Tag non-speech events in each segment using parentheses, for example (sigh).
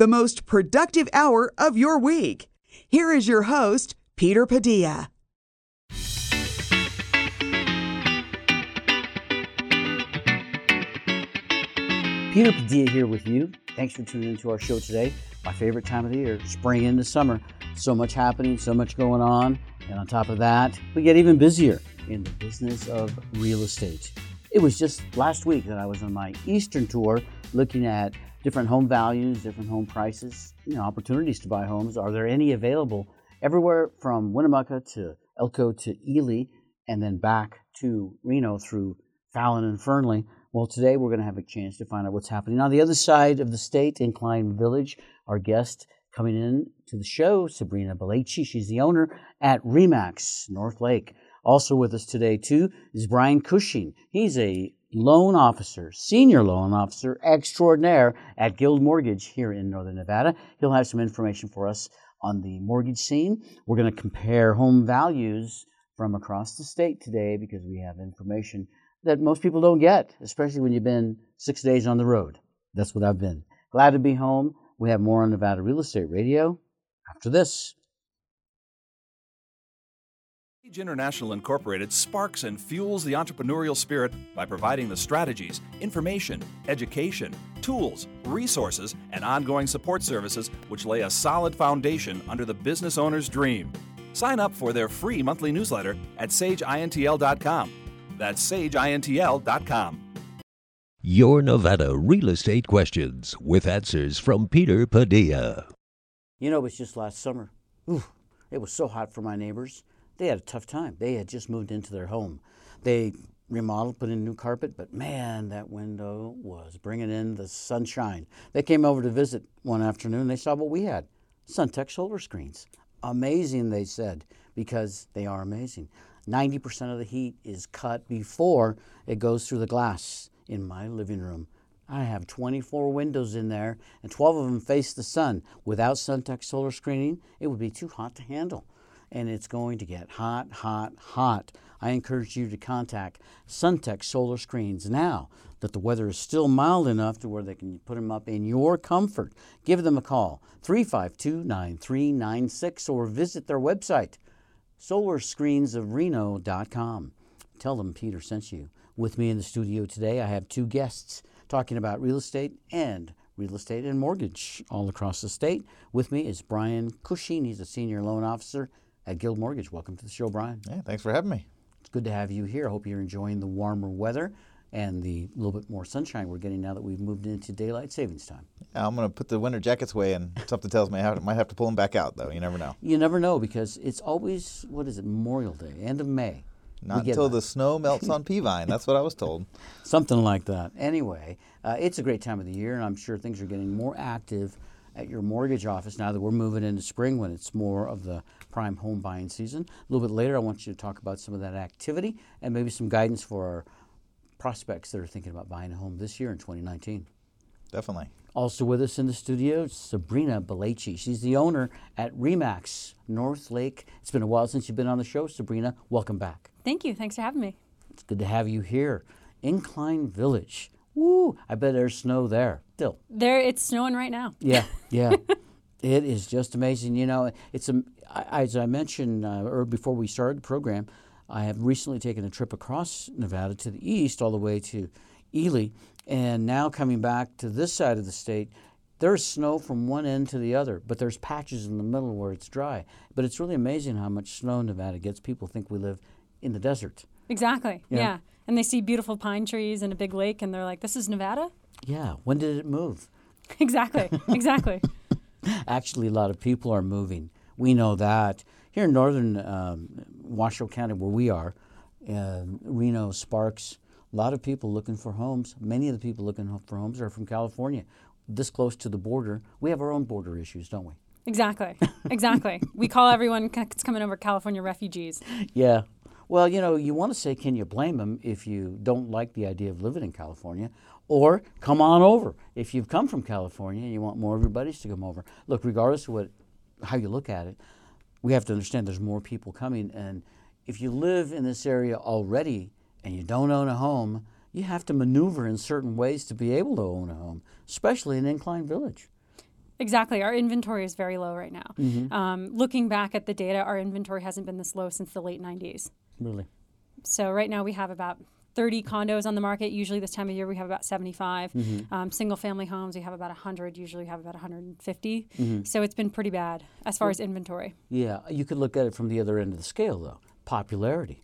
the most productive hour of your week. Here is your host, Peter Padilla. Peter Padilla here with you. Thanks for tuning into our show today. My favorite time of the year, spring into summer. So much happening, so much going on. And on top of that, we get even busier in the business of real estate. It was just last week that I was on my Eastern tour looking at different home values, different home prices, you know, opportunities to buy homes. Are there any available everywhere from Winnemucca to Elko to Ely and then back to Reno through Fallon and Fernley? Well, today we're going to have a chance to find out what's happening on the other side of the state, Incline Village. Our guest coming in to the show, Sabrina Belleci. She's the owner at Remax North Lake. Also with us today, too, is Brian Cushing. He's a loan officer, senior loan officer extraordinaire at Guild Mortgage here in Northern Nevada. He'll have some information for us on the mortgage scene. We're going to compare home values from across the state today because we have information that most people don't get, especially when you've been six days on the road. That's what I've been. Glad to be home. We have more on Nevada Real Estate Radio after this. Sage International Incorporated sparks and fuels the entrepreneurial spirit by providing the strategies, information, education, tools, resources, and ongoing support services which lay a solid foundation under the business owner's dream. Sign up for their free monthly newsletter at sageintl.com. That's sageintl.com. Your Nevada real estate questions with answers from Peter Padilla. You know, it was just last summer. Ooh, it was so hot for my neighbors. They had a tough time. They had just moved into their home. They remodeled, put in new carpet, but man, that window was bringing in the sunshine. They came over to visit one afternoon. They saw what we had Suntech solar screens. Amazing, they said, because they are amazing. 90% of the heat is cut before it goes through the glass in my living room. I have 24 windows in there, and 12 of them face the sun. Without Suntech solar screening, it would be too hot to handle. And it's going to get hot, hot, hot. I encourage you to contact Suntech Solar Screens now that the weather is still mild enough to where they can put them up in your comfort. Give them a call, 352 9396, or visit their website, solarscreensofreno.com. Tell them Peter sent you. With me in the studio today, I have two guests talking about real estate and real estate and mortgage all across the state. With me is Brian Cushing. He's a senior loan officer at Guild Mortgage. Welcome to the show, Brian. Yeah, thanks for having me. It's good to have you here. I hope you're enjoying the warmer weather and the little bit more sunshine we're getting now that we've moved into daylight savings time. Yeah, I'm going to put the winter jackets away, and (laughs) something tells me I might have to pull them back out, though. You never know. You never know because it's always, what is it, Memorial Day, end of May. Not until the snow melts on (laughs) Peavine. That's what I was told. Something like that. Anyway, uh, it's a great time of the year, and I'm sure things are getting more active at your mortgage office now that we're moving into spring when it's more of the prime home buying season. A little bit later, I want you to talk about some of that activity and maybe some guidance for our prospects that are thinking about buying a home this year in 2019. Definitely. Also with us in the studio, Sabrina Belleci. She's the owner at Remax North Lake. It's been a while since you've been on the show. Sabrina, welcome back. Thank you. Thanks for having me. It's good to have you here. Incline Village. Woo! I bet there's snow there still. There, it's snowing right now. Yeah, (laughs) yeah. it is just amazing. You know, it's a, as I mentioned uh, or before we started the program. I have recently taken a trip across Nevada to the east, all the way to Ely, and now coming back to this side of the state. There's snow from one end to the other, but there's patches in the middle where it's dry. But it's really amazing how much snow Nevada gets. People think we live in the desert. Exactly. Yeah. yeah. And they see beautiful pine trees and a big lake, and they're like, "This is Nevada." Yeah. When did it move? (laughs) exactly. Exactly. (laughs) Actually, a lot of people are moving. We know that here in northern um, Washoe County, where we are, uh, Reno, Sparks, a lot of people looking for homes. Many of the people looking for homes are from California. This close to the border, we have our own border issues, don't we? Exactly. Exactly. (laughs) we call everyone that's coming over California refugees. Yeah. Well, you know, you want to say, can you blame them if you don't like the idea of living in California? Or come on over if you've come from California and you want more everybody's to come over. Look, regardless of what, how you look at it, we have to understand there's more people coming. And if you live in this area already and you don't own a home, you have to maneuver in certain ways to be able to own a home, especially in Incline Village. Exactly. Our inventory is very low right now. Mm-hmm. Um, looking back at the data, our inventory hasn't been this low since the late 90s. Really? So right now we have about 30 condos on the market. Usually this time of year we have about 75. Mm-hmm. Um, single family homes we have about 100. Usually we have about 150. Mm-hmm. So it's been pretty bad as far as inventory. Yeah. You could look at it from the other end of the scale, though. Popularity.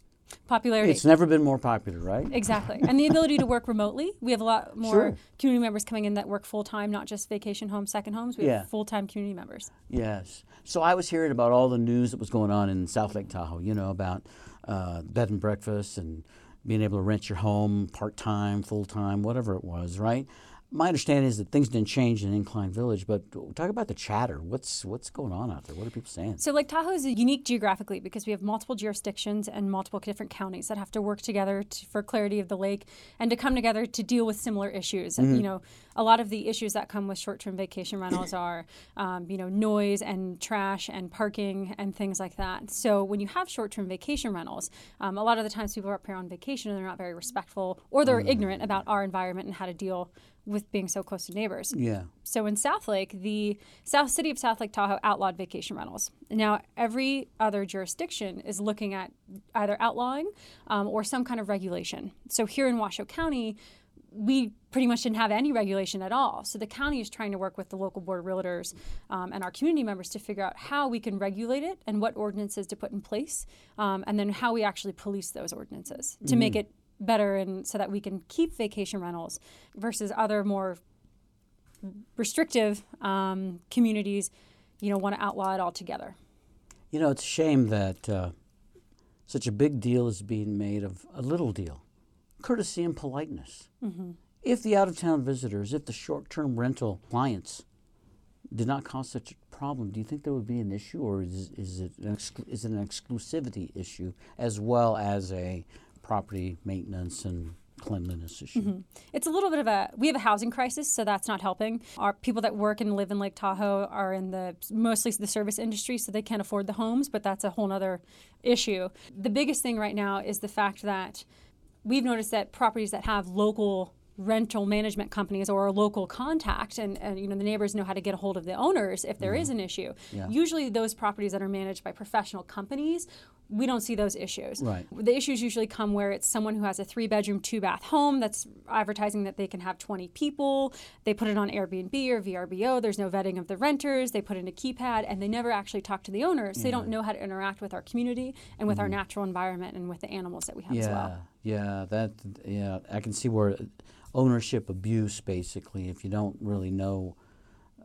Popularity. It's never been more popular, right? Exactly. And the (laughs) ability to work remotely. We have a lot more Sure. community members coming in that work full time, not just vacation homes, second homes. We Yeah. have full time community members. Yes. So I was hearing about all the news that was going on in South Lake Tahoe, you know, about uh, bed and breakfast and being able to rent your home part time, full time, whatever it was, right? My understanding is that things didn't change in Incline Village, but talk about the chatter. What's what's going on out there? What are people saying? So Lake Tahoe is unique geographically because we have multiple jurisdictions and multiple different counties that have to work together to, for clarity of the lake and to come together to deal with similar issues. And, you know, a lot of the issues that come with short-term vacation rentals (clears throat) are, um, you know, noise and trash and parking and things like that. So when you have short-term vacation rentals, um, a lot of the times people are up here on vacation and they're not very respectful or they're ignorant about our environment and how to deal with being so close to neighbors. Yeah. So in South Lake, the South City of South Lake Tahoe outlawed vacation rentals. Now, every other jurisdiction is looking at either outlawing um, or some kind of regulation. So here in Washoe County, we pretty much didn't have any regulation at all. So the county is trying to work with the local board of realtors um, and our community members to figure out how we can regulate it and what ordinances to put in place, um, and then how we actually police those ordinances to make it better and so that we can keep vacation rentals versus other more restrictive um, communities, you know, want to outlaw it altogether. You know, it's a shame that uh, such a big deal is being made of a little deal. Courtesy and politeness. If the out of town visitors, if the short term rental clients did not cause such a problem, do you think there would be an issue, or is, is, it, an exclu- is it an exclusivity issue as well as a property maintenance and cleanliness issue? Mm-hmm. It's a little bit of a we have a housing crisis, so that's not helping. Our people that work and live in Lake Tahoe are in the mostly the service industry, so they can't afford the homes, but that's a whole other issue. The biggest thing right now is the fact that we've noticed that properties that have local rental management companies or a local contact and, and you know the neighbors know how to get a hold of the owners if there mm-hmm. is an issue Yeah. usually those properties that are managed by professional companies we don't see those issues Right. the issues usually come where it's someone who has a three bedroom two bath home that's advertising that they can have 20 people they put it on airbnb or vrbo there's no vetting of the renters they put in a keypad and they never actually talk to the owners they don't know how to interact with our community and with our natural environment and with the animals that we have as Mm-hmm. Yeah, well yeah, that yeah, I can see where ownership abuse basically, if you don't really know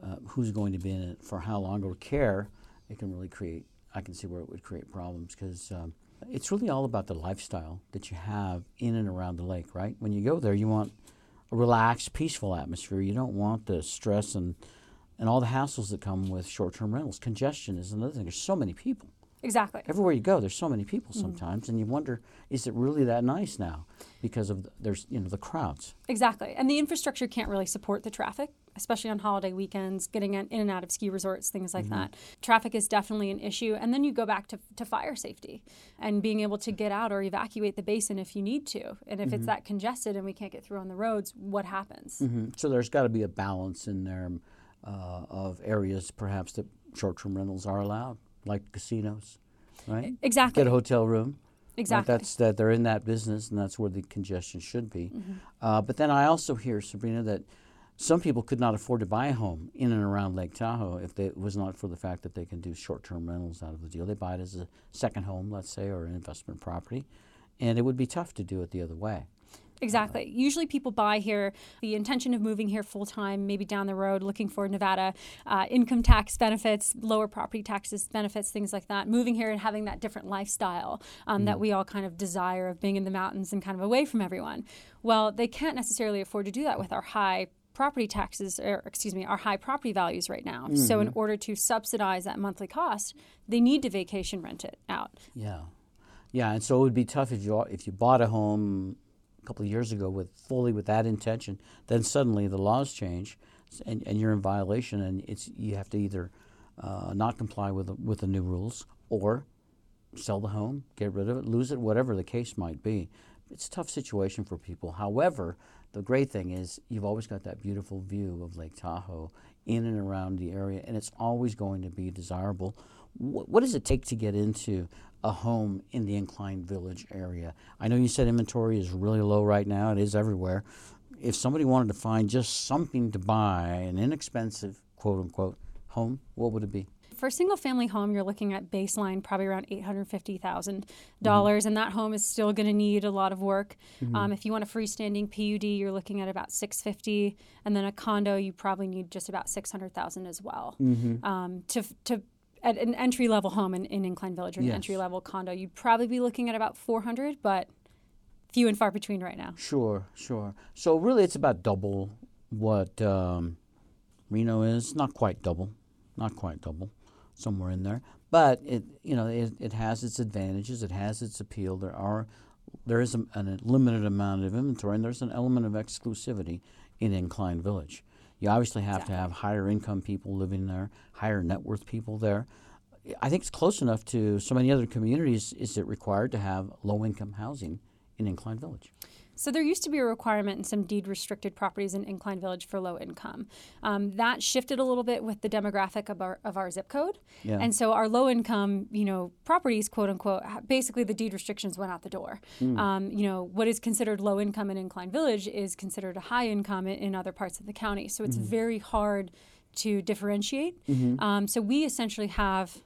uh, who's going to be in it for how long or care, it can really create. I can see where it would create problems because um, it's really all about the lifestyle that you have in and around the lake, right? When you go there, you want a relaxed, peaceful atmosphere. You don't want the stress and and all the hassles that come with short-term rentals. Congestion is another thing. There's so many people exactly everywhere you go there's so many people sometimes and you wonder is it really that nice now because of the, there's you know the crowds Exactly. And the infrastructure can't really support the traffic, especially on holiday weekends, getting in and out of ski resorts, things like that. Traffic is definitely an issue. And then you go back to, to fire safety and being able to get out or evacuate the basin if you need to. And if it's that congested and we can't get through on the roads, what happens? Mhm. so there's got to be a balance in there uh, of areas perhaps that short-term rentals are allowed like casinos right Exactly. get a hotel room Right, Exactly. That's that they're in that business, and that's where the congestion should be. Mm-hmm. Uh, but then I also hear, Sabrina, that some people could not afford to buy a home in and around Lake Tahoe if they, it was not for the fact that they can do short-term rentals out of the deal. They buy it as a second home, let's say, or an investment property, and it would be tough to do it the other way. Exactly. Usually people buy here the intention of moving here full time, maybe down the road, looking for Nevada uh, income tax benefits, lower property taxes benefits, things like that. Moving here and having that different lifestyle um, that we all kind of desire of being in the mountains and kind of away from everyone. Well, they can't necessarily afford to do that with our high property taxes or excuse me our high property values right now so in order to subsidize that monthly cost they need to vacation rent it out Yeah, yeah, and so it would be tough if you if you bought a home a couple of years ago with fully with that intention, then suddenly the laws change, and, and you're in violation, and it's you have to either uh, not comply with the, with the new rules or sell the home, get rid of it, lose it, whatever the case might be. It's a tough situation for people. However, the great thing is you've always got that beautiful view of Lake Tahoe in and around the area, and it's always going to be desirable. Wh- what does it take to get into a home in the Incline Village area? I know you said inventory is really low right now, it is everywhere. If somebody wanted to find just something to buy, an inexpensive, quote unquote, home, what would it be? For a single family home, you're looking at baseline probably around $850,000. dollars and that home is still going to need a lot of work. Um, if you want a freestanding PUD, you're looking at about 650 and then a condo, you probably need just about 600,000 as well. Um, to, to at an entry level home in, in Incline Village or an Yes. entry level condo, you'd probably be looking at about 400, but few and far between right now. Sure, sure. So really, it's about double what um, Reno is. Not quite double, not quite double, somewhere in there. But it, you know, it, it has its advantages. It has its appeal. There are, there is a, a limited amount of inventory, and there's an element of exclusivity in Incline Village. You obviously have to have higher income people living there, higher net worth people there. I think it's close enough to so many other communities. Is it required to have low income housing in Incline Village? So there used to be a requirement in some deed restricted properties in Incline Village for low income. Um, that shifted a little bit with the demographic of our, of our zip code. Yeah. And so our low income, you know, properties, quote unquote, basically the deed restrictions went out the door. Um, you know, what is considered low income in Incline Village is considered a high income in, in other parts of the county. So it's very hard to differentiate. Um, so we essentially have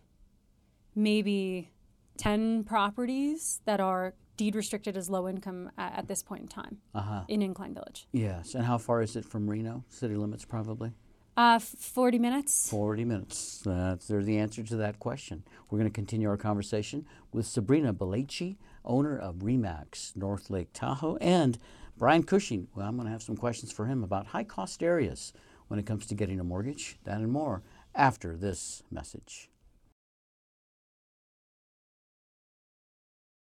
maybe 10 properties that are deed restricted as low income at, at this point in time Uh-huh. in Incline Village. Yes. And how far is it from Reno? City limits, probably? Uh, 40 minutes. 40 minutes. That's there's the answer to that question. We're going to continue our conversation with Sabrina Belleci, owner of Remax North Lake Tahoe, and Brian Cushing. Well, I'm going to have some questions for him about high cost areas when it comes to getting a mortgage, that and more, after this message.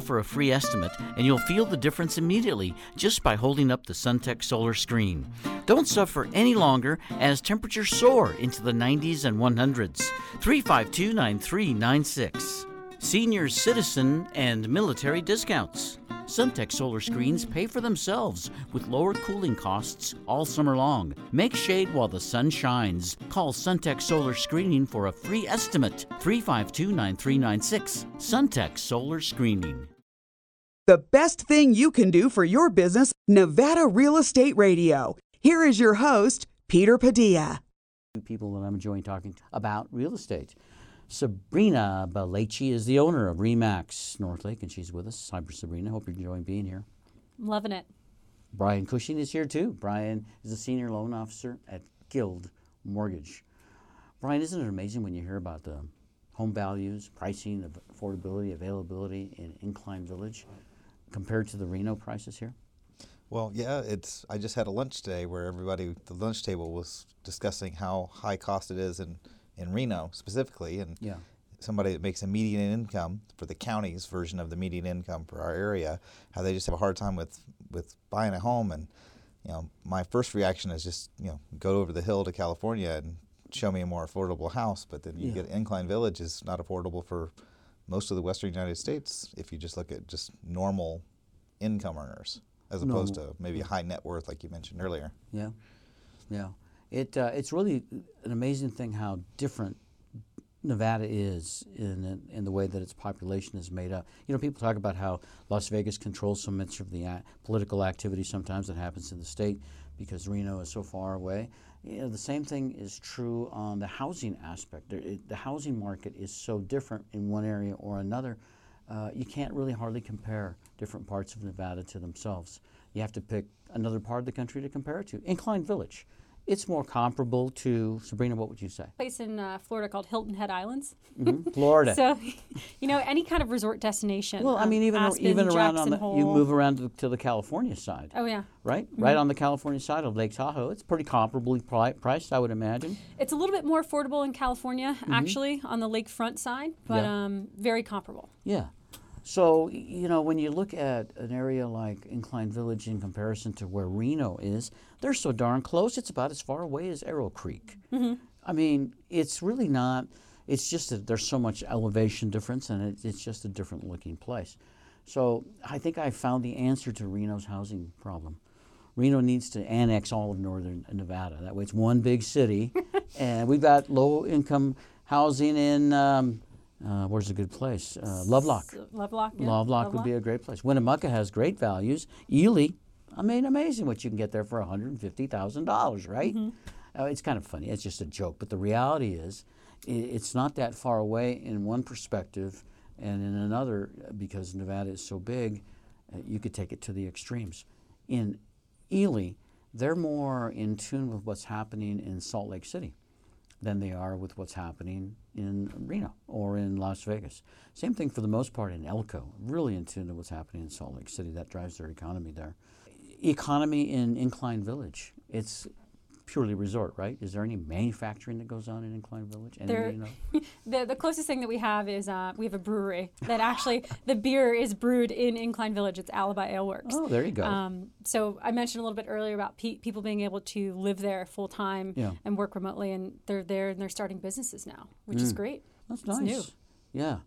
for a free estimate, and you'll feel the difference immediately just by holding up the Suntech Solar Screen. Don't suffer any longer as temperatures soar into the 90s and 100s. 352 9396. Senior citizen and military discounts. Suntech solar screens pay for themselves with lower cooling costs all summer long. Make shade while the sun shines. Call Suntech Solar Screening for a free estimate. 352 9396. Suntech Solar Screening. The best thing you can do for your business, Nevada Real Estate Radio. Here is your host, Peter Padilla. people that I'm enjoying talking about real estate. Sabrina Belleci is the owner of Remax Northlake, and she's with us. Hi, Sabrina. Hope you're enjoying being here. I'm loving it. Brian Cushing is here too. Brian is a senior loan officer at Guild Mortgage. Brian, isn't it amazing when you hear about the home values, pricing, av- affordability, availability in Incline Village compared to the Reno prices here? Well, yeah, it's. I just had a lunch today where everybody, at the lunch table, was discussing how high cost it is in, in Reno specifically, and Yeah. somebody that makes a median income for the county's version of the median income for our area, how they just have a hard time with with buying a home, and you know, my first reaction is just you know go over the hill to California and show me a more affordable house, but then you Yeah. get Incline Village is not affordable for most of the Western United States if you just look at just normal income earners as opposed to maybe a high net worth like you mentioned earlier. Yeah, yeah. It uh, it's really an amazing thing how different Nevada is in in the way that its population is made up. You know, people talk about how Las Vegas controls so much of the political activity sometimes that happens in the state because Reno is so far away. You know, the same thing is true on the housing aspect. The housing market is so different in one area or another. Uh, you can't really hardly compare different parts of Nevada to themselves. You have to pick another part of the country to compare it to. Incline Village it's more comparable to Sabrina. What would you say? Place in uh, Florida called Hilton Head Islands. Mhm. (laughs) Florida. So, (laughs) you know, any kind of resort destination. well, I um, mean, even Aspen, even around on the Hole. you move around to, to the California side, Oh yeah, right? Right on the California side of Lake Tahoe. It's pretty comparably pri- priced, I would imagine. it's a little bit more affordable in California, actually, on the lakefront side, but Mm-hmm. Yeah. um, very comparable. Yeah. So, you know, when you look at an area like Incline Village in comparison to where Reno is, they're so darn close. It's about as far away as Arrow Creek. I mean, it's really not, it's just that there's so much elevation difference and it, it's just a different looking place. So I think I found the answer to Reno's housing problem. Reno needs to annex all of northern Nevada. That way it's one big city. (laughs) and we've got low income housing in, um, uh, where's a good place? Uh, Lovelock. Lovelock. Yeah, Lovelock would be a great place. Winnemucca has great values. Ely, I mean, amazing what you can get there for $150,000, right? Uh, it's kind of funny. It's just a joke. But the reality is, it's not that far away in one perspective, and in another, because Nevada is so big, uh, you could take it to the extremes. In Ely, they're more in tune with what's happening in Salt Lake City than they are with what's happening in Reno or in Las Vegas. Same thing for the most part in Elko, really in tune to what's happening in Salt Lake City. That drives their economy there. Economy in Incline Village, it's purely resort, right? Is there any manufacturing that goes on in Incline Village? Any There- you know? (laughs) The, the closest thing that we have is uh, we have a brewery (laughs) that actually the beer is brewed in Incline Village. It's Alibi Ale Works. Oh, there you go. Um, so I mentioned a little bit earlier about pe- people being able to live there full time Yeah. and work remotely, and they're there and they're starting businesses now, which is great. That's It's nice. new. Yeah.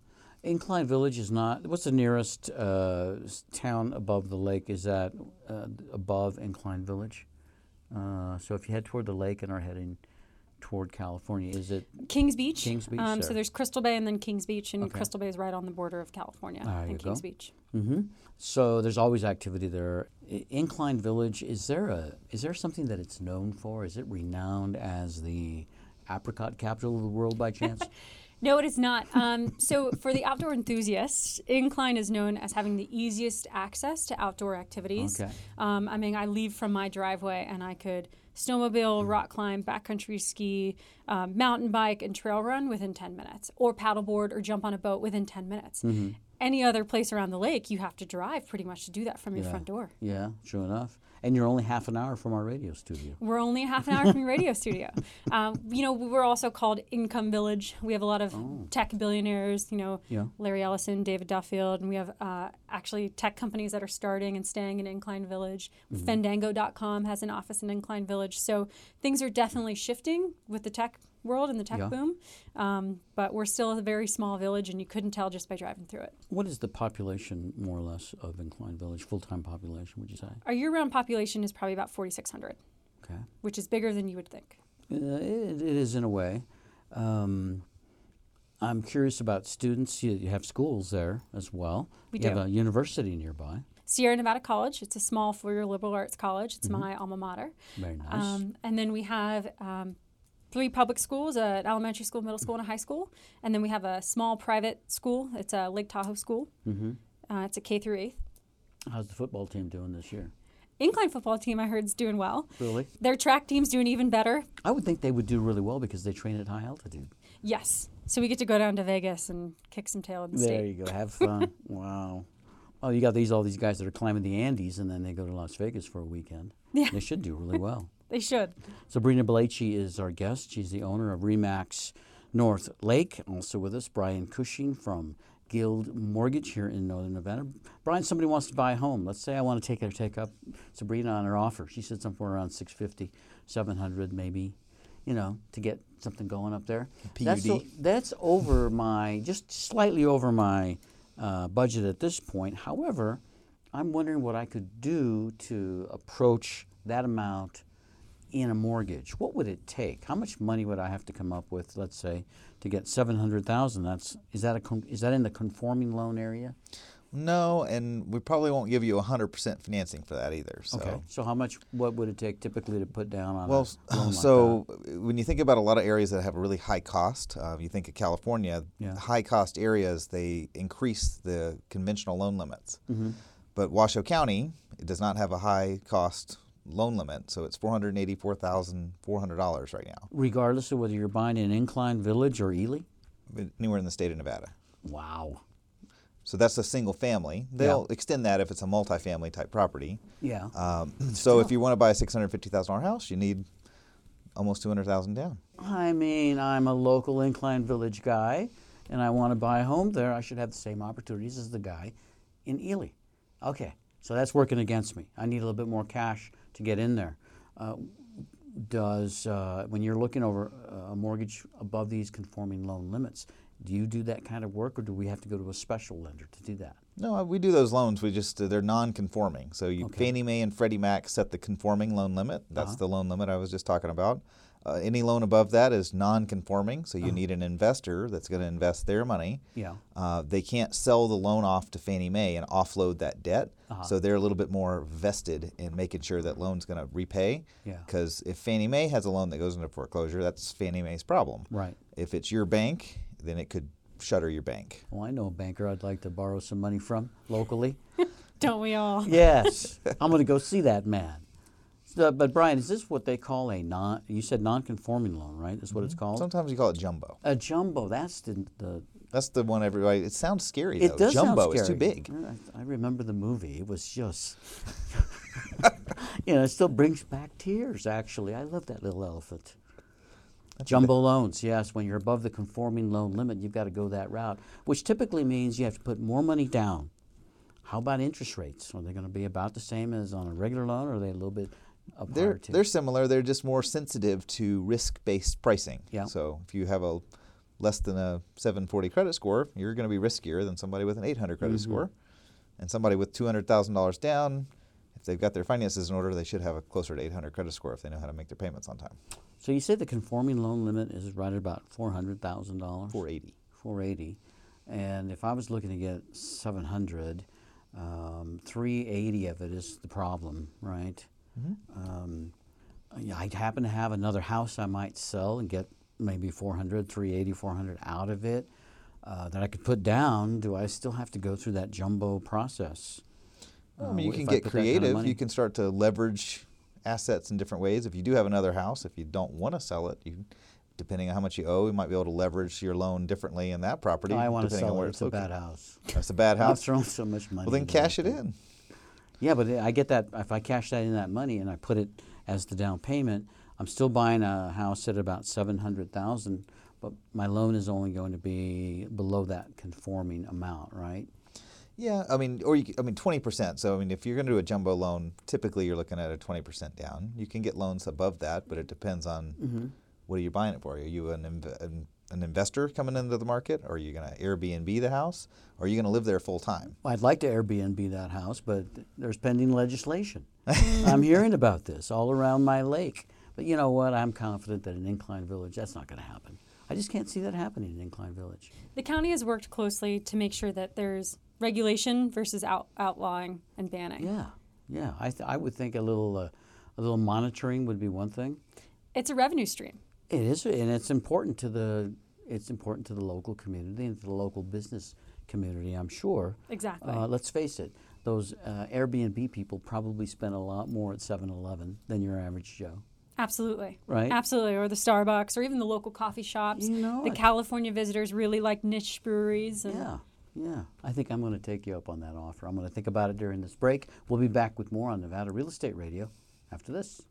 Incline Village is not. What's the nearest uh, town above the lake? Is that uh, above Incline Village? Uh, so if you head toward the lake and are heading toward California, is it? Kings Beach. Kings Beach, Um, so there's Crystal Bay and then Kings Beach, and Okay. Crystal Bay is right on the border of California There and you Kings go. Beach. hmm So there's always activity there. I- Incline Village is there a is there something that it's known for? Is it renowned as the apricot capital of the world by (laughs) chance? No, it is not. Um, so, for the outdoor enthusiasts, Incline is known as having the easiest access to outdoor activities. Okay. Um, I mean, I leave from my driveway and I could snowmobile, Mm-hmm. rock climb, backcountry ski, um, mountain bike, and trail run within 10 minutes, or paddleboard or jump on a boat within 10 minutes. Mm-hmm. Any other place around the lake, you have to drive pretty much to do that from your Yeah. front door. yeah, sure enough. And you're only half an hour from our radio studio. We're only half an hour from your radio studio. (laughs) Um, you know, we're also called Income Village. We have a lot of tech billionaires, you know, Oh. Yeah. Larry Ellison, David Duffield, and we have uh, actually tech companies that are starting and staying in Incline Village. Mm-hmm. Fandango.com has an office in Incline Village. So things are definitely shifting with the tech world and the tech Yeah. boom. Um, but we're still a very small village, and you couldn't tell just by driving through it. What is the population, more or less, of Incline Village? Full time population, would you say? Our year round population is probably about 4,600, Okay. which is bigger than you would think. Uh, it, it is in a way. Um, I'm curious about students. You, you have schools there as well. We you do. have a university nearby. Sierra Nevada College. It's a small four-year liberal arts college. It's my alma mater. Very nice. Um, and then we have um, three public schools: an elementary school, middle school, and a high school. And then we have a small private school. It's a Lake Tahoe school. hmm Uh, it's a K through eighth. How's the football team doing this year? Incline football team, I heard, is doing well. Really? Their track team's doing even better. I would think they would do really well because they train at high altitude. Yes. So we get to go down to Vegas and kick some tail in the There state. you go. (laughs) Have fun. wow. Oh, you got these all these guys that are climbing the Andes and then they go to Las Vegas for a weekend. Yeah. They should do really well. They should. Sabrina Belleci is our guest. She's the owner of Remax North Lake. Also with us, Brian Cushing from Guild Mortgage here in Northern Nevada. Brian, somebody wants to buy a home. Let's say I want to take her take up Sabrina on her offer. She said somewhere around 650, 700 maybe, you know, to get something going up there. That's, o- PUD. that's over my, just slightly over my uh, budget at this point. However, I'm wondering what I could do to approach that amount in a mortgage. What would it take? How much money would I have to come up with, let's say, to get 700,000? That's is that a is that in the conforming loan area? No, and we probably won't give you 100% financing for that either. So. Okay. So how much what would it take typically to put down on Well, a loan like (sighs) so when you think about a lot of areas that have a really high cost, uh, you think of California, Yeah. high cost areas, they increase the conventional loan limits. Mm-hmm. But Washoe County it does not have a high cost loan limit, so it's four hundred eighty-four thousand four hundred dollars right now, Regardless of whether you're buying in Incline Village or Ely? anywhere in the state of Nevada. Wow. So that's a single family. They'll extend that if it's a multifamily type property. Yeah. Um, (clears throat) so if you want to buy a six hundred fifty thousand dollar house, you need almost two hundred thousand down. I mean, I'm a local Incline Village guy, and I want to buy a home there. I should have the same opportunities as the guy in Ely. Okay, so that's working against me. I need a little bit more cash to get in there. Uh, does uh, when you're looking over a mortgage above these conforming loan limits, do you do that kind of work, or do we have to go to a special lender to do that? No, uh, we do those loans. We just uh, they're non-conforming. So you, Okay. Fannie Mae and Freddie Mac set the conforming loan limit. That's Uh-huh. the loan limit I was just talking about. Uh, any loan above that is non-conforming. So you Uh-huh. need an investor that's going to invest their money. Yeah. Uh, they can't sell the loan off to Fannie Mae and offload that debt. Uh-huh. So they're a little bit more vested in making sure that loan's going to repay. Yeah. Because if Fannie Mae has a loan that goes into foreclosure, that's Fannie Mae's problem. Right. If it's your bank, then it could shutter your bank. Well, I know a banker I'd like to borrow some money from locally. (laughs) Don't we all? Yes, I'm going to go see that man. So, but Brian, is this what they call a non? You said non-conforming loan, right? Is what it's mm-hmm. called. Sometimes you call it jumbo. a jumbo. That's the, the That's the one everybody. It sounds scary it though. does Jumbo sound is scary. too big. I, I remember the movie. It was just, (laughs) you know, it still brings back tears. Actually, I love that little elephant. Jumbo loans, yes. When you're above the conforming loan limit, you've got to go that route, which typically means you have to put more money down. How about interest rates? Are they going to be about the same as on a regular loan, or are they a little bit They're they're similar. They're just more sensitive to risk-based pricing. Yeah. So if you have a less than a 740 credit score, you're going to be riskier than somebody with an 800 credit Mm-hmm. score, and somebody with $200,000 down. If they've got their finances in order, they should have a closer to 800 credit score if they know how to make their payments on time. So you say the conforming loan limit is right at about four hundred thousand dollars. 480. Four eighty, and if I was looking to get seven hundred, um, three eighty of it is the problem, right? Um, I'd happen to have another house I might sell and get maybe 400, 380, 400 out of it uh, that I could put down. Do I still have to go through that jumbo process? I Uh, mean, you wh- can get that kind of creative. you can start to leverage assets in different ways. If you do have another house, if you don't want to sell it, you, depending on how much you owe, you might be able to leverage your loan differently in that property. No, I want to depending on sell it. it's It's a bad house. That's a bad (laughs) house. I've thrown so much money. Well, then cash it in. Yeah, but I get that if I cash that in that money and I put it as the down payment, I'm still buying a house at about seven hundred thousand, but my loan is only going to be below that conforming amount, right? Yeah, I mean, or you, I mean, twenty percent. So I mean, if you're going to do a jumbo loan, typically you're looking at a twenty percent down. You can get loans above that, but it depends on Mm-hmm. what are you buying it for. Are you an inv- an, an investor coming into the market, or are you going to Airbnb the house, or are you going to live there full time? Well, I'd like to Airbnb that house, but there's pending legislation. (laughs) I'm hearing about this all around my lake. But you know what? I'm confident that in Incline Village, that's not going to happen. I just can't see that happening in Incline Village. The county has worked closely to make sure that there's regulation versus out, outlawing and banning. Yeah, yeah. I, th- I would think a little, uh, a little monitoring would be one thing. It's a revenue stream. It is, and it's important to the it's important to the local community and to the local business community. I'm sure. Exactly. Uh, let's face it; those uh, Airbnb people probably spend a lot more at 7-Eleven than your average Joe. Absolutely. Right? Absolutely. Or the Starbucks or even the local coffee shops. You know the it. California visitors really like niche breweries. And Yeah, yeah. I think I'm going to take you up on that offer. I'm going to think about it during this break. We'll be back with more on Nevada Real Estate Radio after this.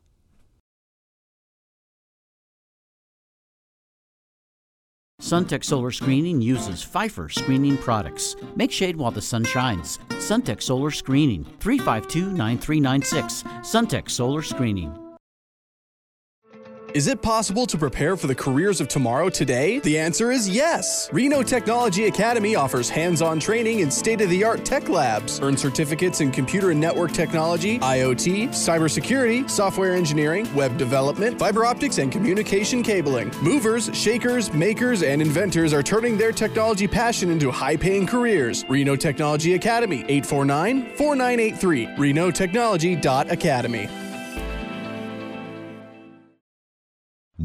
Suntech Solar Screening uses Phifer screening products. Make shade while the sun shines. Suntech Solar Screening, 352 9396. Suntech Solar Screening. Is it possible to prepare for the careers of tomorrow today? The answer is yes. Reno Technology Academy offers hands on training in state of the art tech labs. Earn certificates in computer and network technology, IoT, cybersecurity, software engineering, web development, fiber optics, and communication cabling. Movers, shakers, makers, and inventors are turning their technology passion into high paying careers. Reno Technology Academy, 849 4983. RenoTechnology.academy.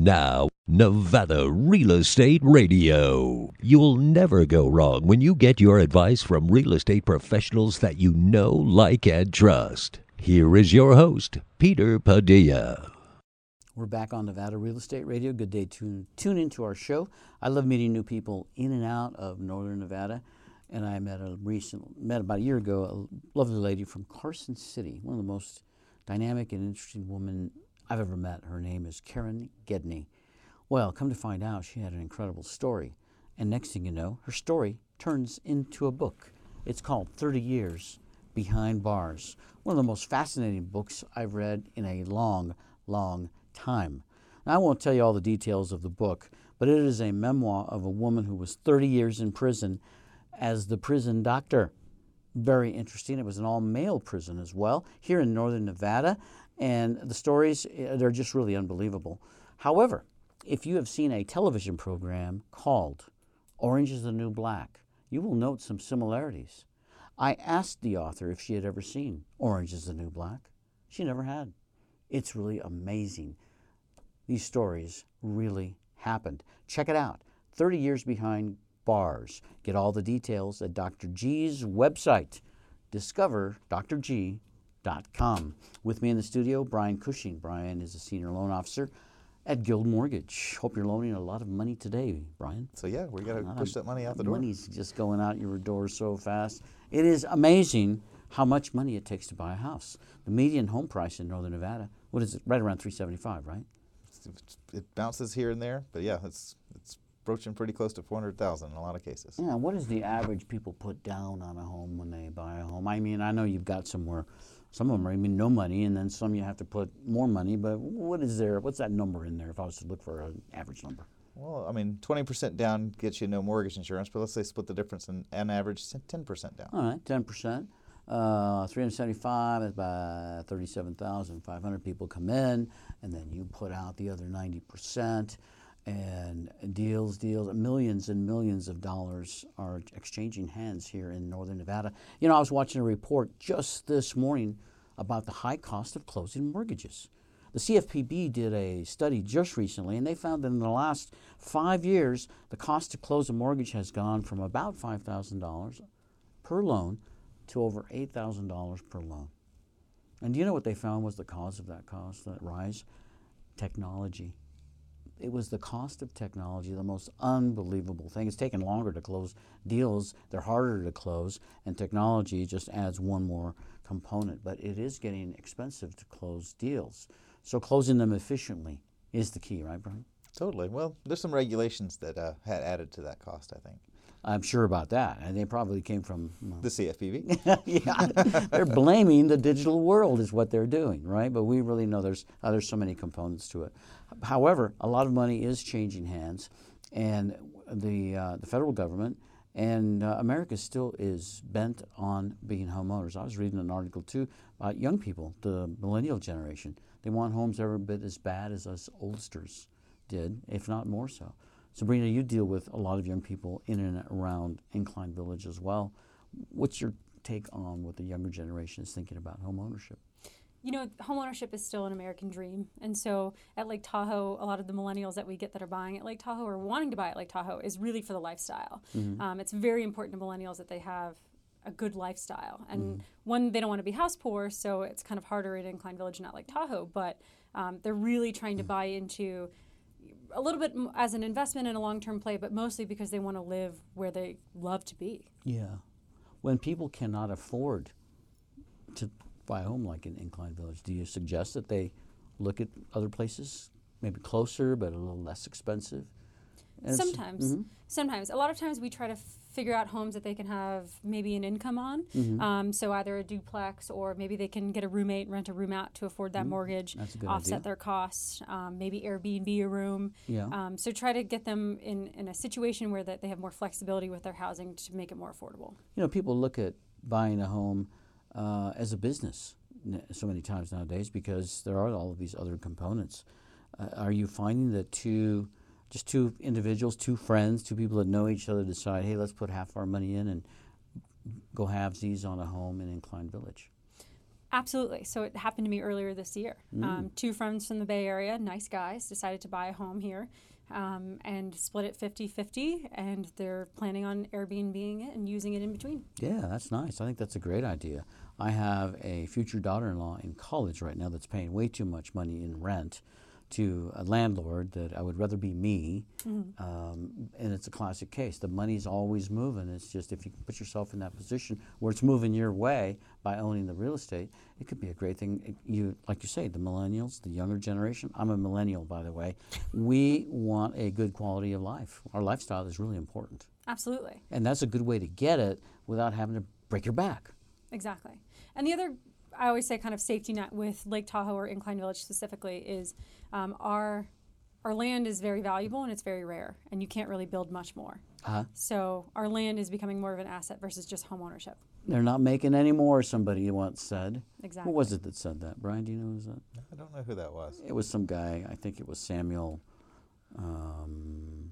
Now, Nevada Real Estate Radio. You'll never go wrong when you get your advice from real estate professionals that you know, like, and trust. Here is your host, Peter Padilla. We're back on Nevada Real Estate Radio. Good day. Tune, tune into our show. I love meeting new people in and out of northern Nevada. And I met a recent, met about a year ago, a lovely lady from Carson City, one of the most dynamic and interesting women I've ever met. Her name is Karen Gedney. Well, come to find out, she had an incredible story. And next thing you know, her story turns into a book. It's called 30 Years Behind Bars. One of the most fascinating books I've read in a long, long time. Now, I won't tell you all the details of the book, but it is a memoir of a woman who was 30 years in prison as the prison doctor. Very interesting. It was an all male prison as well here in northern Nevada, and the stories, eh, they're just really unbelievable. However, if you have seen a television program called Orange is the New Black, you will note some similarities. I asked the author if she had ever seen Orange is the New Black. She never had. It's really amazing. These stories really happened. Check it out 30 Years Behind Bars. Get all the details at Dr. G's website. Discover drg.com. With me in the studio, Brian Cushing. Brian is a senior loan officer at Guild Mortgage. Hope you're loaning a lot of money today, Brian. So yeah, we got to push that money out the door. Money's just going out your door so fast. It is amazing how much money it takes to buy a house. The median home price in Northern Nevada, what is it? Right around 375, right? It bounces here and there, but yeah, it's it's approaching pretty close to 400,000 in a lot of cases. Yeah, what is the average people put down on a home when they buy a home? I mean, I know you've got somewhere, some of them are, I mean, no money, and then some you have to put more money, but what is there, what's that number in there if I was to look for an average number? Well, I mean, 20% down gets you no mortgage insurance, but let's say split the difference and an average 10% down. All right, 10%. Uh, 375 is about 37,500 people come in, and then you put out the other 90%, and deals, deals, millions and millions of dollars are exchanging hands here in northern Nevada. You know, I was watching a report just this morning about the high cost of closing mortgages. The CFPB did a study just recently, and they found that in the last five years, the cost to close a mortgage has gone from about $5,000 per loan to over $8,000 per loan. And do you know what they found was the cause of that cost, that rise? Technology. It was the cost of technology, the most unbelievable thing. It's taken longer to close deals, they're harder to close, and technology just adds one more component. But it is getting expensive to close deals. So closing them efficiently is the key, right, Brian? Totally. Well, there's some regulations that uh, had added to that cost, I think. I'm sure about that. And they probably came from well, The CFPB. (laughs) yeah, they're blaming the digital world is what they're doing, right? But we really know there's uh, there's so many components to it. However, a lot of money is changing hands, and the uh, the federal government and uh, America still is bent on being homeowners. I was reading an article too about young people, the millennial generation. They want homes every bit as bad as us oldsters did, if not more so. Sabrina, you deal with a lot of young people in and around Incline Village as well. What's your take on what the younger generation is thinking about home ownership? You know, homeownership is still an American dream. And so at Lake Tahoe, a lot of the millennials that we get that are buying at Lake Tahoe or wanting to buy at Lake Tahoe is really for the lifestyle. Mm-hmm. Um, it's very important to millennials that they have a good lifestyle. And Mm-hmm. one, they don't want to be house poor, so it's kind of harder in Incline Village, not Lake Tahoe. But um, they're really trying Mm. to buy into a little bit as an investment and a long term play, but mostly because they want to live where they love to be. Yeah. When people cannot afford to buy a home like in Incline Village, do you suggest that they look at other places, maybe closer but a little less expensive? It's- Sometimes, sometimes. A lot of times we try to figure out homes that they can have maybe an income on. Mm-hmm. Um, so either a duplex or maybe they can get a roommate, rent a room out to afford that mortgage, Mm-hmm. Good offset idea. their costs. Um, maybe Airbnb a room. Yeah. Um, so try to get them in, in a situation where that they have more flexibility with their housing to make it more affordable. You know, people look at buying a home uh, as a business so many times nowadays because there are all of these other components. Uh, are you finding that two, just two individuals, two friends, two people that know each other decide, hey, let's put half our money in and go halvesies on a home in Incline Village? Absolutely. So it happened to me earlier this year. Mm. Um, two friends from the Bay Area, nice guys, decided to buy a home here. um, and split it 50 50. And they're planning on Airbnb it and using it in between. Yeah, that's nice. I think that's a great idea. I have a future daughter in law in college right now that's paying way too much money in rent to a landlord that I would rather be me. Mm-hmm. Um, and it's a classic case. The money's always moving. It's just if you can put yourself in that position where it's moving your way by owning the real estate, it could be a great thing. You, like you say, the millennials, the younger generation. I'm a millennial, by the way. We want a good quality of life. Our lifestyle is really important, Absolutely. and that's a good way to get it without having to break your back. Exactly. And the other, I always say, kind of safety net with Lake Tahoe or Incline Village specifically is um, our our land is very valuable and it's very rare, and you can't really build much more. Uh-huh. So our land is becoming more of an asset versus just home ownership. They're not making any more, somebody once said. Exactly. Who was it that said that? Brian, do you know who was that? I don't know who that was. It was some guy, I think it was Samuel, um,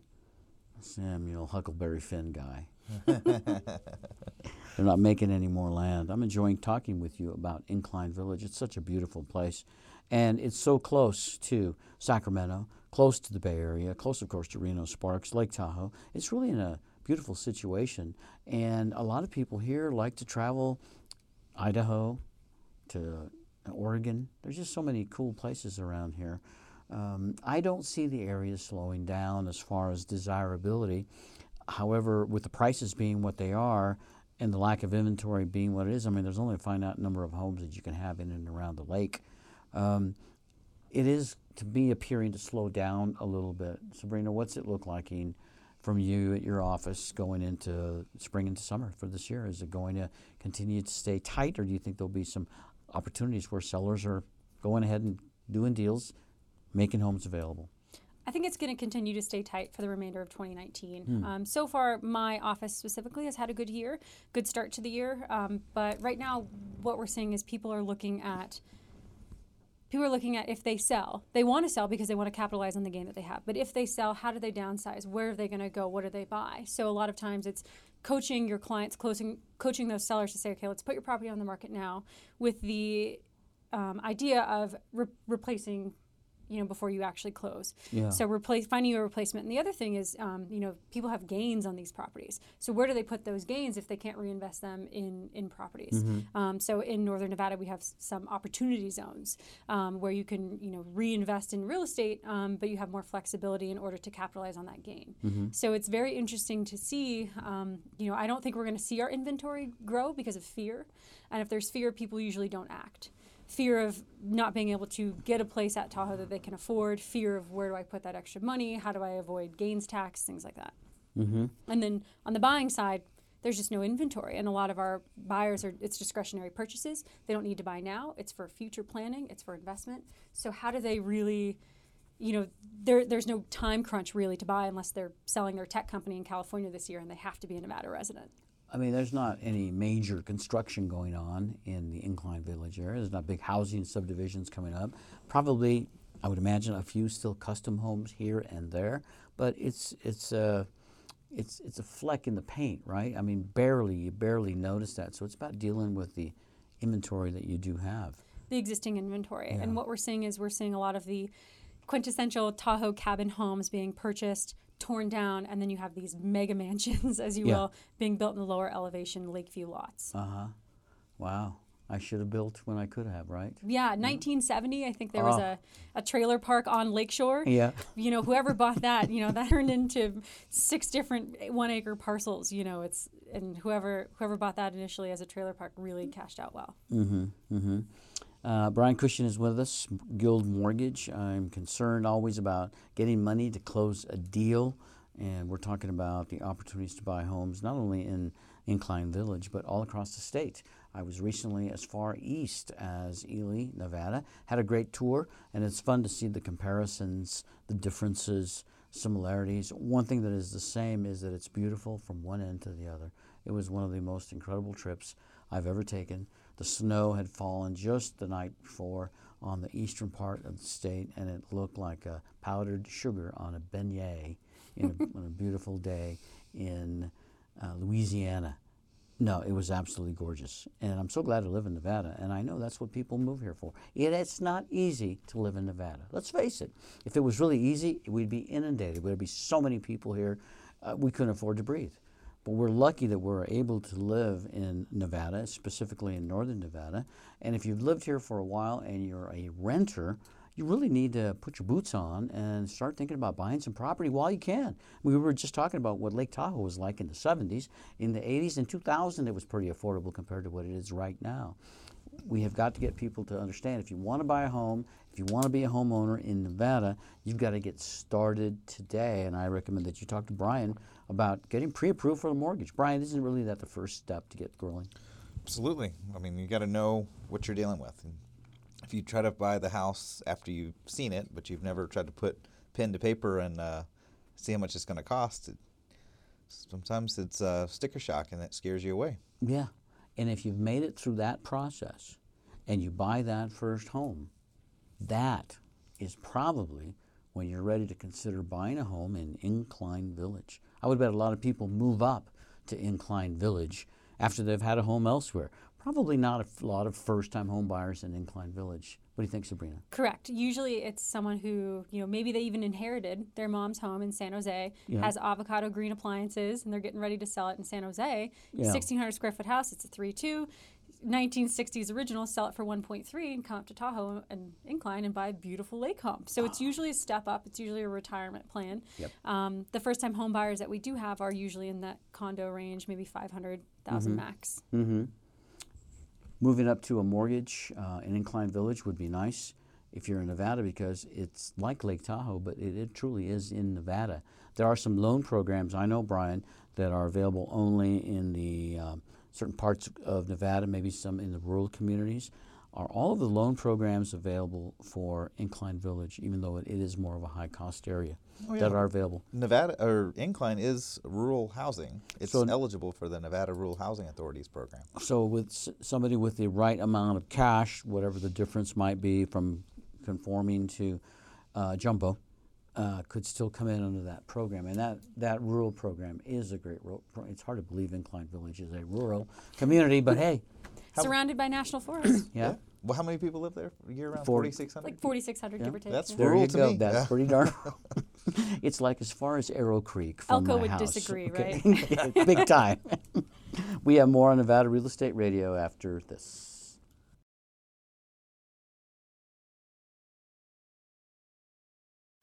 Samuel Huckleberry Finn guy. (laughs) They're not making any more land. I'm enjoying talking with you about Incline Village. It's such a beautiful place. And it's so close to Sacramento, close to the Bay Area, close, of course, to Reno Sparks, Lake Tahoe. It's really in a beautiful situation. And a lot of people here like to travel Idaho to Oregon. There's just so many cool places around here. Um, I don't see the area slowing down as far as desirability. However, with the prices being what they are and the lack of inventory being what it is, I mean, there's only a finite number of homes that you can have in and around the lake. Um, it is to me appearing to slow down a little bit. Sabrina, what's it look like in, from you at your office going into spring into summer for this year? Is it going to continue to stay tight, or do you think there'll be some opportunities where sellers are going ahead and doing deals, making homes available? I think it's going to continue to stay tight for the remainder of 2019. Um, so far, my office specifically has had a good year, good start to the year. Um, but right now, what we're seeing is people are looking at people are looking at if they sell, they want to sell because they want to capitalize on the gain that they have. But if they sell, how do they downsize? Where are they going to go? What do they buy? So a lot of times it's coaching your clients, closing, coaching those sellers to say, okay, let's put your property on the market now with the um, idea of re- replacing you know before you actually close. Yeah. so replace finding a replacement. And the other thing is um, you know people have gains on these properties. So where do they put those gains if they can't reinvest them in in properties? Um, so in northern nevada we have some opportunity zones um, where you can you know reinvest in real estate um, but you have more flexibility in order to capitalize on that gain. So it's very interesting to see um, you know i don't think we're going to see our inventory grow because of fear. And if there's fear people usually don't act fear of not being able to get a place at Tahoe that they can afford, fear of where do I put that extra money, how do I avoid gains tax, things like that. Mm-hmm. And then on the buying side, there's just no inventory, and a lot of our buyers are it's discretionary purchases. They don't need to buy now. It's for future planning. It's for investment. So how do they really? You know, there, there's no time crunch really to buy unless they're selling their tech company in California this year and they have to be a Nevada resident. I mean, there's not any major construction going on in the Incline Village area. There's not big housing subdivisions coming up. Probably, I would imagine, a few still custom homes here and there, but it's it's a it's it's a fleck in the paint, right? I mean, barely you barely notice that. So it's about dealing with the inventory that you do have. the existing inventory. And what we're seeing is we're seeing a lot of the quintessential Tahoe cabin homes being purchased, torn down, and then you have these mega (laughs) mansions, as you Yeah. will, being built in the lower elevation Lakeview lots. Uh huh. Wow. I should have built when I could have, right? yeah, 1970, I think there was Oh. a, a trailer park on Lakeshore. Yeah. You know, whoever bought that, you know, (laughs) that turned into six different one acre parcels. You know, it's and whoever whoever bought that initially as a trailer park really cashed out well. Mm-hmm. Uh, Brian Cushing is with us, Guild Mortgage. I'm concerned always about getting money to close a deal, and we're talking about the opportunities to buy homes not only in Incline Village but all across the state. I was recently as far east as Ely, Nevada. Had a great tour, and it's fun to see the comparisons, the differences, similarities. One thing that is the same is that it's beautiful from one end to the other. It was one of the most incredible trips I've ever taken. The snow had fallen just the night before on the eastern part of the state, and it looked like a powdered sugar on a beignet in a, (laughs) on a beautiful day in uh, Louisiana. No, it was absolutely gorgeous. And I'm so glad to live in Nevada. And I know that's what people move here for. It, it's not easy to live in Nevada. Let's face it. If it was really easy, we'd be inundated. There'd be so many people here, uh, we couldn't afford to breathe. But we're lucky that we're able to live in Nevada, specifically in northern Nevada. And if you've lived here for a while and you're a renter, you really need to put your boots on and start thinking about buying some property while you can. We were just talking about what Lake Tahoe was like in the 70s. In the 80s and 2000, it was pretty affordable compared to what it is right now. We have got to get people to understand if you want to buy a home, if you want to be a homeowner in Nevada, you've got to get started today. And I recommend that you talk to Brian about getting pre approved for the mortgage. Brian, isn't really that the first step to get growing? Absolutely. I mean, you got to know what you're dealing with. And if you try to buy the house after you've seen it, but you've never tried to put pen to paper and uh, see how much it's going to cost, it, sometimes it's uh, sticker shock and that scares you away. Yeah. And if you've made it through that process and you buy that first home, that is probably when you're ready to consider buying a home in Incline Village. I would bet a lot of people move up to Incline Village after they've had a home elsewhere. Probably not a lot of first time home buyers in Incline Village. What do you think, Sabrina? Correct. Usually it's someone who, you know, maybe they even inherited their mom's home in San Jose, Yeah. has avocado green appliances, and they're getting ready to sell it in San Jose. Yeah. 1,600 square foot house, it's a 3 2. 1960s original, sell it for 1.3 and come up to Tahoe and Incline and buy a beautiful lake home. So it's usually a step up. It's usually a retirement plan. Yep. Um, the first time home buyers that we do have are usually in that condo range, maybe 500,000 max. Mm-hmm. Moving up to a mortgage uh, in Incline Village would be nice if you're in Nevada because it's like Lake Tahoe, but it, it truly is in Nevada. There are some loan programs, I know, Brian, that are available only in the um, certain parts of Nevada, maybe some in the rural communities. Are all of the loan programs available for Incline Village, even though it, it is more of a high cost area Oh, yeah. that are available? Nevada or Incline is rural housing. It's So- eligible for the Nevada Rural Housing Authority's program. So with somebody with the right amount of cash, whatever the difference might be from conforming to uh, jumbo, uh, could still come in under that program. And that, that rural program is a great rural. Pro- it's hard to believe Incline Village is a rural community, but hey, Surrounded by national forests, (coughs) yeah, Well, how many people live there year round? 4,600? like 4,600 give or take. That's yeah. there rural you to go. me, That's yeah. pretty darn. (laughs) (laughs) it's like as far as Arrow Creek from Elko my would house. disagree, okay? Yeah, (laughs) Big time. we have more on Nevada Real Estate Radio after this.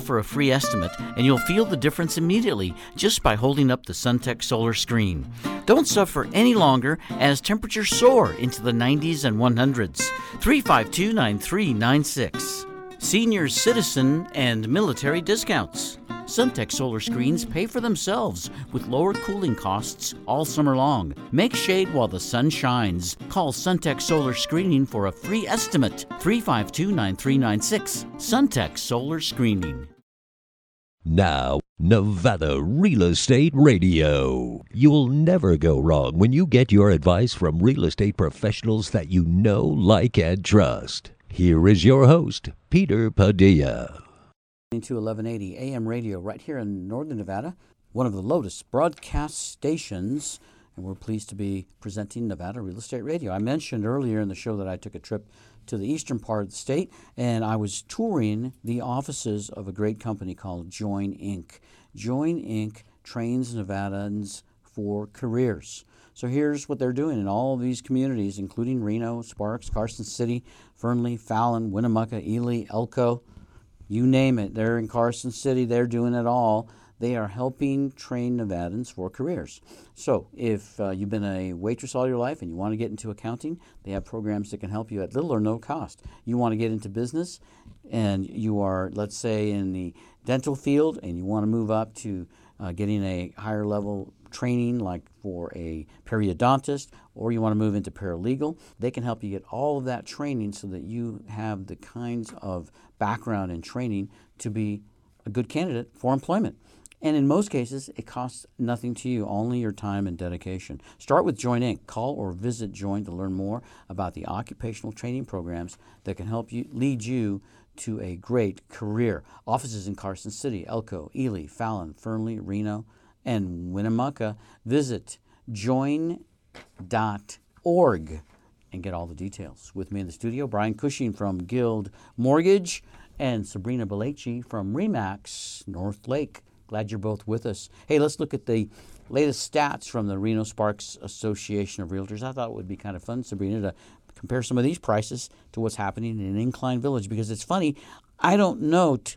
for a free estimate, and you'll feel the difference immediately just by holding up the Suntech Solar Screen. Don't suffer any longer as temperatures soar into the 90s and 100s. 352 9396. Senior citizen and military discounts. Suntech solar screens pay for themselves with lower cooling costs all summer long. Make shade while the sun shines. Call Suntech Solar Screening for a free estimate. 352 9396. Suntech Solar Screening. Now, Nevada Real Estate Radio. You'll never go wrong when you get your advice from real estate professionals that you know, like, and trust. Here is your host, Peter Padilla. To 1180 AM radio right here in Northern Nevada, one of the Lotus broadcast stations, and we're pleased to be presenting Nevada Real Estate Radio. I mentioned earlier in the show that I took a trip to the eastern part of the state and I was touring the offices of a great company called Join Inc. Join Inc. trains Nevadans for careers. So here's what they're doing in all of these communities, including Reno, Sparks, Carson City, Fernley, Fallon, Winnemucca, Ely, Elko you name it. They're in Carson City, they're doing it all. They are helping train Nevadans for careers. So, if uh, you've been a waitress all your life and you want to get into accounting, they have programs that can help you at little or no cost. You want to get into business and you are, let's say, in the dental field and you want to move up to uh, getting a higher level training like for a periodontist or you want to move into paralegal, they can help you get all of that training so that you have the kinds of background and training to be a good candidate for employment. And in most cases, it costs nothing to you, only your time and dedication. Start with Join Inc. Call or visit Join to learn more about the occupational training programs that can help you lead you to a great career. Offices in Carson City, Elko, Ely, Fallon, Fernley, Reno, and Winnemucca. Visit join.org and get all the details. With me in the studio, Brian Cushing from Guild Mortgage and Sabrina Belleci from Remax North Lake. Glad you're both with us. Hey, let's look at the latest stats from the Reno Sparks Association of Realtors. I thought it would be kind of fun, Sabrina, to compare some of these prices to what's happening in Incline Village because it's funny. I don't note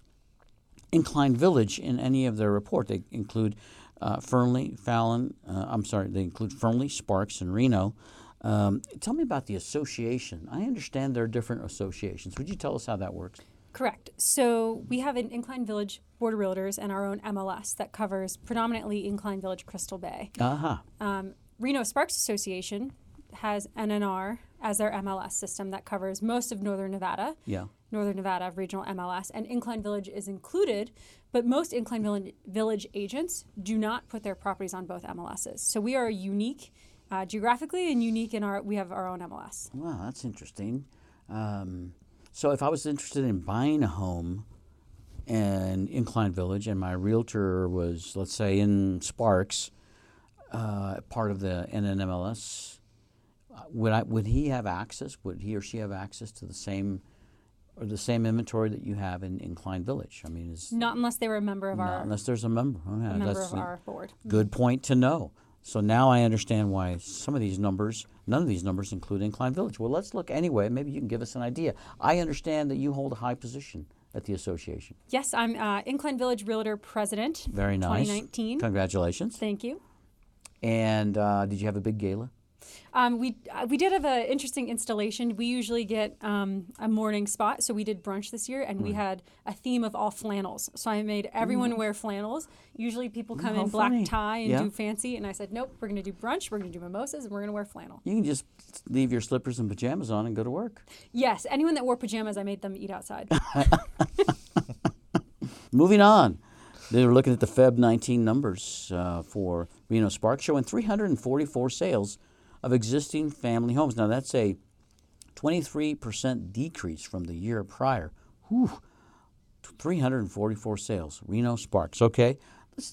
Incline Village in any of their report. They include uh, Fernley, Fallon. Uh, I'm sorry, they include Fernley, Sparks, and Reno. Um, tell me about the association. I understand there are different associations. Would you tell us how that works? Correct. So we have an Incline Village Board of Realtors and our own MLS that covers predominantly Incline Village Crystal Bay. Uh-huh. Um, Reno Sparks Association has NNR as their MLS system that covers most of Northern Nevada. Yeah. Northern Nevada regional MLS, and Incline Village is included, but most Incline Village agents do not put their properties on both MLSs. So we are unique uh, geographically and unique in our, we have our own MLS. Wow, that's interesting. Um, so if I was interested in buying a home in Incline Village and my realtor was, let's say, in Sparks, uh, part of the NNMLS, uh, would I would he have access? Would he or she have access to the same or the same inventory that you have in Incline Village? I mean, is not unless they were a member of not our unless there's a member. Oh, yeah, a member of our board. Good point to know. So now I understand why some of these numbers, none of these numbers include Incline Village. Well, let's look anyway. Maybe you can give us an idea. I understand that you hold a high position at the association. Yes, I'm uh, Incline Village Realtor President. Very nice. 2019. Congratulations. Thank you. And uh, did you have a big gala? Um, we uh, we did have an interesting installation. We usually get um, a morning spot, so we did brunch this year, and we had a theme of all flannels. So I made everyone wear flannels. Usually people come how in black tie and Yeah. do fancy, and I said, nope, we're going to do brunch, we're going to do mimosas, and we're going to wear flannel. You can just leave your slippers and pajamas on and go to work. Yes, anyone that wore pajamas, I made them eat outside. (laughs) Moving on, they were looking at the Feb 19 numbers uh, for Reno Spark, showing 344 sales of existing family homes. Now that's a 23% decrease from the year prior. Whew, 344 sales. Reno Sparks. Okay.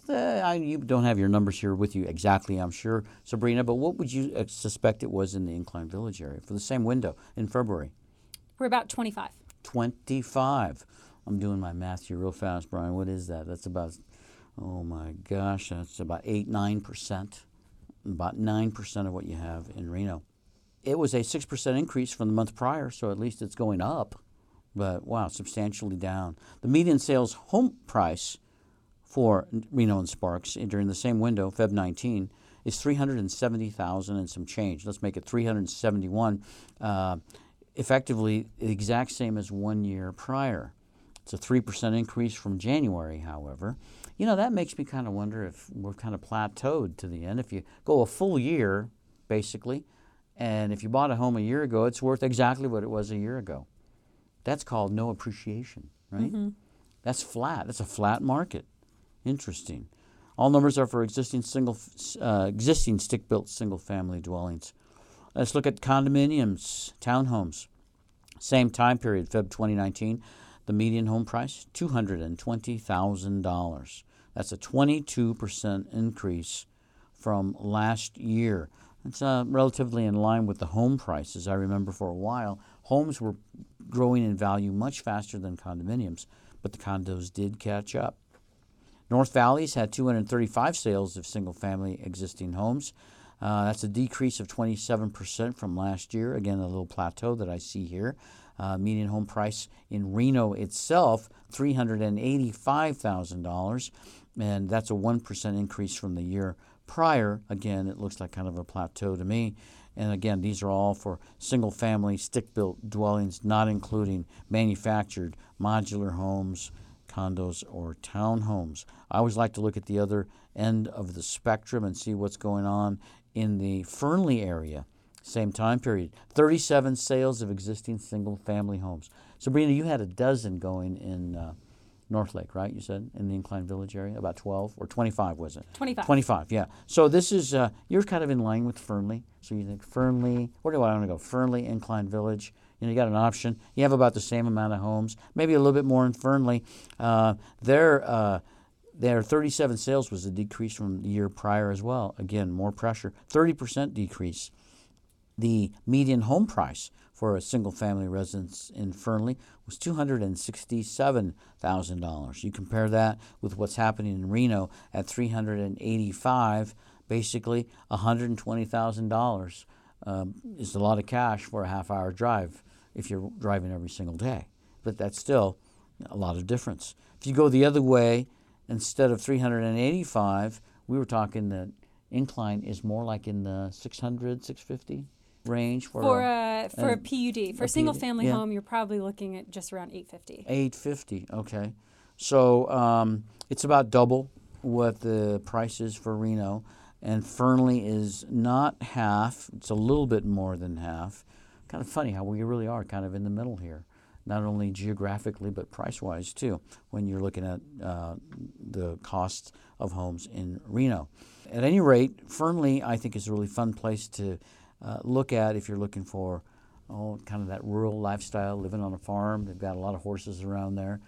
Uh, I, you don't have your numbers here with you exactly, I'm sure, Sabrina, but what would you uh, suspect it was in the Incline Village area for the same window in February? we're about 25. 25. I'm doing my math here real fast, Brian. What is that? That's about, oh my gosh, that's about 8, 9%. About 9% of what you have in Reno. It was a 6% increase from the month prior, so at least it's going up. But wow, substantially down. The median sales home price for Reno and Sparks during the same window, Feb 19, is 370,000 and some change. Let's make it 371. Uh, effectively the exact same as one year prior. It's a 3% increase from January, however. You know, that makes me kind of wonder if we're kind of plateaued to the end. If you go a full year, basically, and if you bought a home a year ago, it's worth exactly what it was a year ago. That's called no appreciation, right? That's flat. That's a flat market. Interesting. All numbers are for existing single, uh, existing stick-built single-family dwellings. Let's look at condominiums, townhomes. Same time period, Feb 2019. The median home price, $220,000. That's a 22% increase from last year. It's uh, relatively in line with the home prices. I remember for a while, homes were growing in value much faster than condominiums, but the condos did catch up. North Valley's had 235 sales of single family existing homes. Uh, that's a decrease of 27% from last year. Again, a little plateau that I see here. Uh, median home price in Reno itself, $385,000, and that's a 1% increase from the year prior. Again, it looks like kind of a plateau to me. And again, these are all for single family, stick built dwellings, not including manufactured modular homes, condos, or townhomes. I always like to look at the other end of the spectrum and see what's going on in the Fernley area. Same time period. 37 sales of existing single family homes. Sabrina, you had a dozen going in uh, North Lake, right? You said in the Incline Village area, about 12 or 25 was it? 25. 25, yeah. So this is, uh, you're kind of in line with Fernley. So you think Fernley, where do I want to go? Fernley, Incline Village. You know, you got an option. You have about the same amount of homes, maybe a little bit more in Fernley. Uh, their, uh, their 37 sales was a decrease from the year prior as well. Again, more pressure. 30% decrease. The median home price for a single family residence in Fernley was $267,000. You compare that with what's happening in Reno at 385, basically $120,000 um, is a lot of cash for a half hour drive if you're driving every single day. But that's still a lot of difference. If you go the other way, instead of 385, we were talking that incline is more like in the 600, 650 range for, For a, a for a- a PUD, for a single PUD, family yeah. home, you're probably looking at just around 850. 850 okay. So um, it's about double what the price is for reno. And fernley is not half it's a little bit more than half. Kind of funny how we really are kind of in the middle here. Not only geographically but price wise too when you're looking at uh, the cost of homes in reno. At any rate fernley i think is a really fun place to uh, look at if you're looking for oh, kind of that rural lifestyle, living on a farm. They've got a lot of horses around there,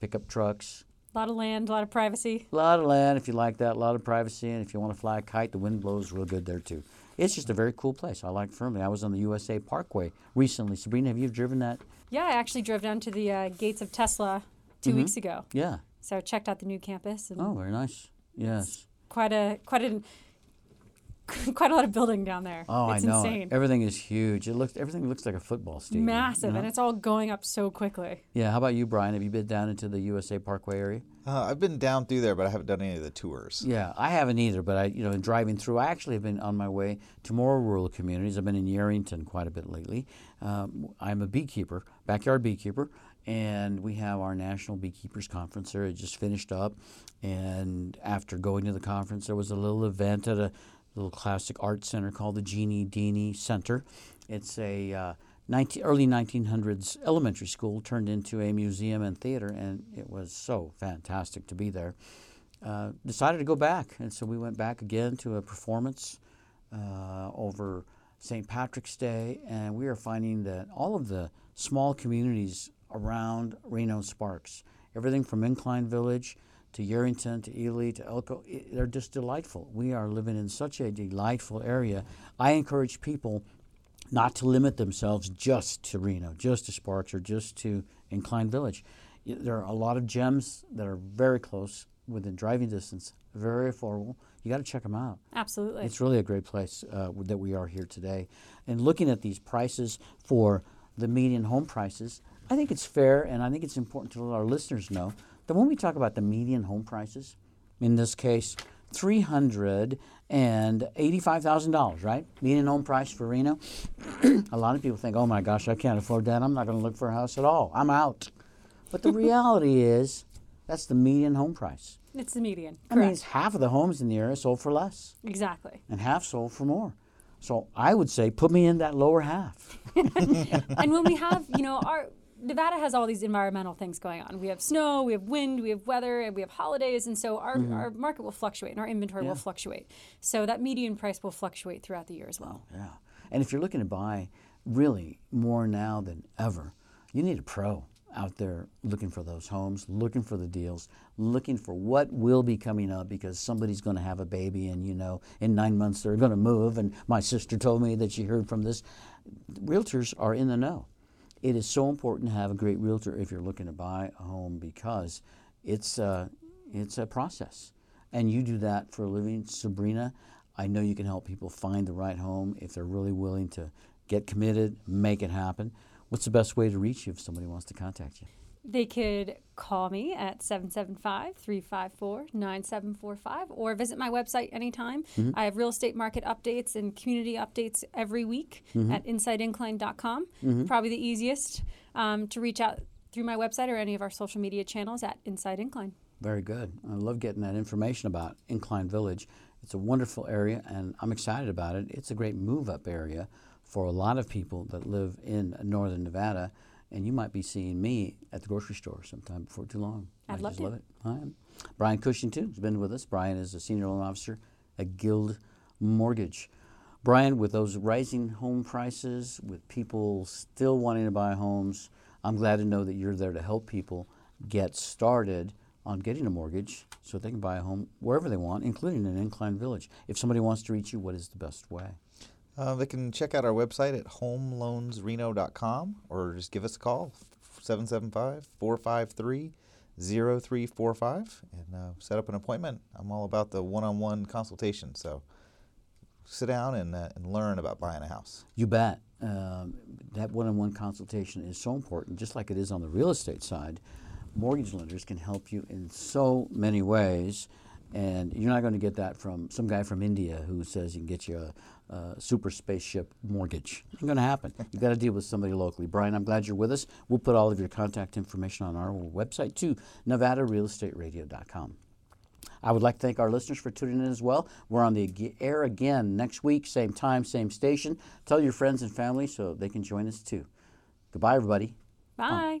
pickup trucks, A lot of land, a lot of privacy. a lot of land if you like that, a lot of privacy, and if you want to fly a kite, the wind blows real good there too. It's just a very cool place. I like Fernley. I was on the USA Parkway recently. Sabrina, have you driven that? Yeah, I actually drove down to the uh, gates of Tesla 2 weeks ago. Yeah. So I checked out the new campus and Mm-hmm. Oh, very nice. Yes. quite a quite a (laughs) quite a lot of building down there. Oh, it's I know. insane. Everything is huge. It looks everything looks like a football stadium. you Massive, know? and it's all going up so quickly. yeah. How about you, Brian? Have you been down into the USA Parkway area? Uh, I've been down through there, but I haven't done any of the tours. Yeah, I haven't either, but I, you know, in driving through, I actually have been on my way to more rural communities. I've been in Yerington quite a bit lately. Um, I'm a beekeeper, backyard beekeeper, and we have our National Beekeepers Conference there. It just finished up, and after going to the conference, there was a little event at a little classic art center called the Jeanne Dini Center. It's a uh, 19, early 1900s elementary school turned into a museum and theater, and it was so fantastic to be there uh, decided to go back. And so we went back again to a performance uh, over St. Patrick's Day. And we are finding that all of the small communities around Reno Sparks, everything from Incline Village to Yerington to Ely to Elko, they're just delightful. We are living in such a delightful area. I encourage people not to limit themselves just to Reno, just to Sparks, or just to Incline Village. There are a lot of gems that are very close, within driving distance, very affordable. You got to check them out. Absolutely. It's really a great place uh, that we are here today. And looking at these prices for the median home prices, I think it's fair and I think it's important to let our listeners know that when we talk about the median home prices, in this case, $385,000, right? Median home price for Reno. (clears throat) a lot of people think, oh my gosh, I can't afford that. I'm not going to look for a house at all. I'm out. But the (laughs) reality is, that's the median home price. it's the median. That Correct. means half of the homes in the area sold for less exactly. and half sold for more. So I would say put me in that lower half. (laughs) and when we have, you know, our Nevada has all these environmental things going on. We have snow, we have wind, we have weather, and we have holidays, and so our, mm-hmm. our market will fluctuate and our inventory will fluctuate. So that median price will fluctuate throughout the year as well. Oh, yeah. And if you're looking to buy really more now than ever, you need a pro out there looking for those homes, looking for the deals, looking for what will be coming up because somebody's going to have a baby and you know in 9 months they're going to move and my sister told me that she heard from this realtors are in the know. It is so important to have a great realtor if you're looking to buy a home because it's uh, it's a process, and you do that for a living. Sabrina, I know you can help people find the right home if they're really willing to get committed, make it happen. What's the best way to reach you if somebody wants to contact you? They could call me at 775 354 9745 or visit my website anytime. Mm-hmm. I have real estate market updates and community updates every week mm-hmm. at insideincline.com. Mm-hmm. Probably the easiest um, to reach out through my website or any of our social media channels at Inside Incline. Very good. I love getting that information about Incline Village. It's a wonderful area, and I'm excited about it. It's a great move up area for a lot of people that live in northern Nevada, and you might be seeing me at the grocery store sometime before too long. I'd I love just to. love it. Brian Cushing, too, has been with us. Brian is a senior loan officer at Guild Mortgage. Brian, with those rising home prices, with people still wanting to buy homes, I'm glad to know that you're there to help people get started on getting a mortgage so they can buy a home wherever they want, including in Incline Village. If somebody wants to reach you, what is the best way? Uh, they can check out our website at homeloansreno.com or just give us a call 775 453 0345 and uh, set up an appointment. I'm all about the one on one consultation. So sit down and, uh, and learn about buying a house. You bet. Um, that one on one consultation is so important, just like it is on the real estate side. Mortgage lenders can help you in so many ways, and you're not going to get that from some guy from India who says he can get you a, a super spaceship mortgage. It's going to happen. You've got to deal with somebody locally. Brian, I'm glad you're with us. We'll put all of your contact information on our website too, NevadaRealEstateRadio.com. I would like to thank our listeners for tuning in as well. We're on the air again next week, same time, same station. Tell your friends and family so they can join us too. Goodbye, everybody. Bye.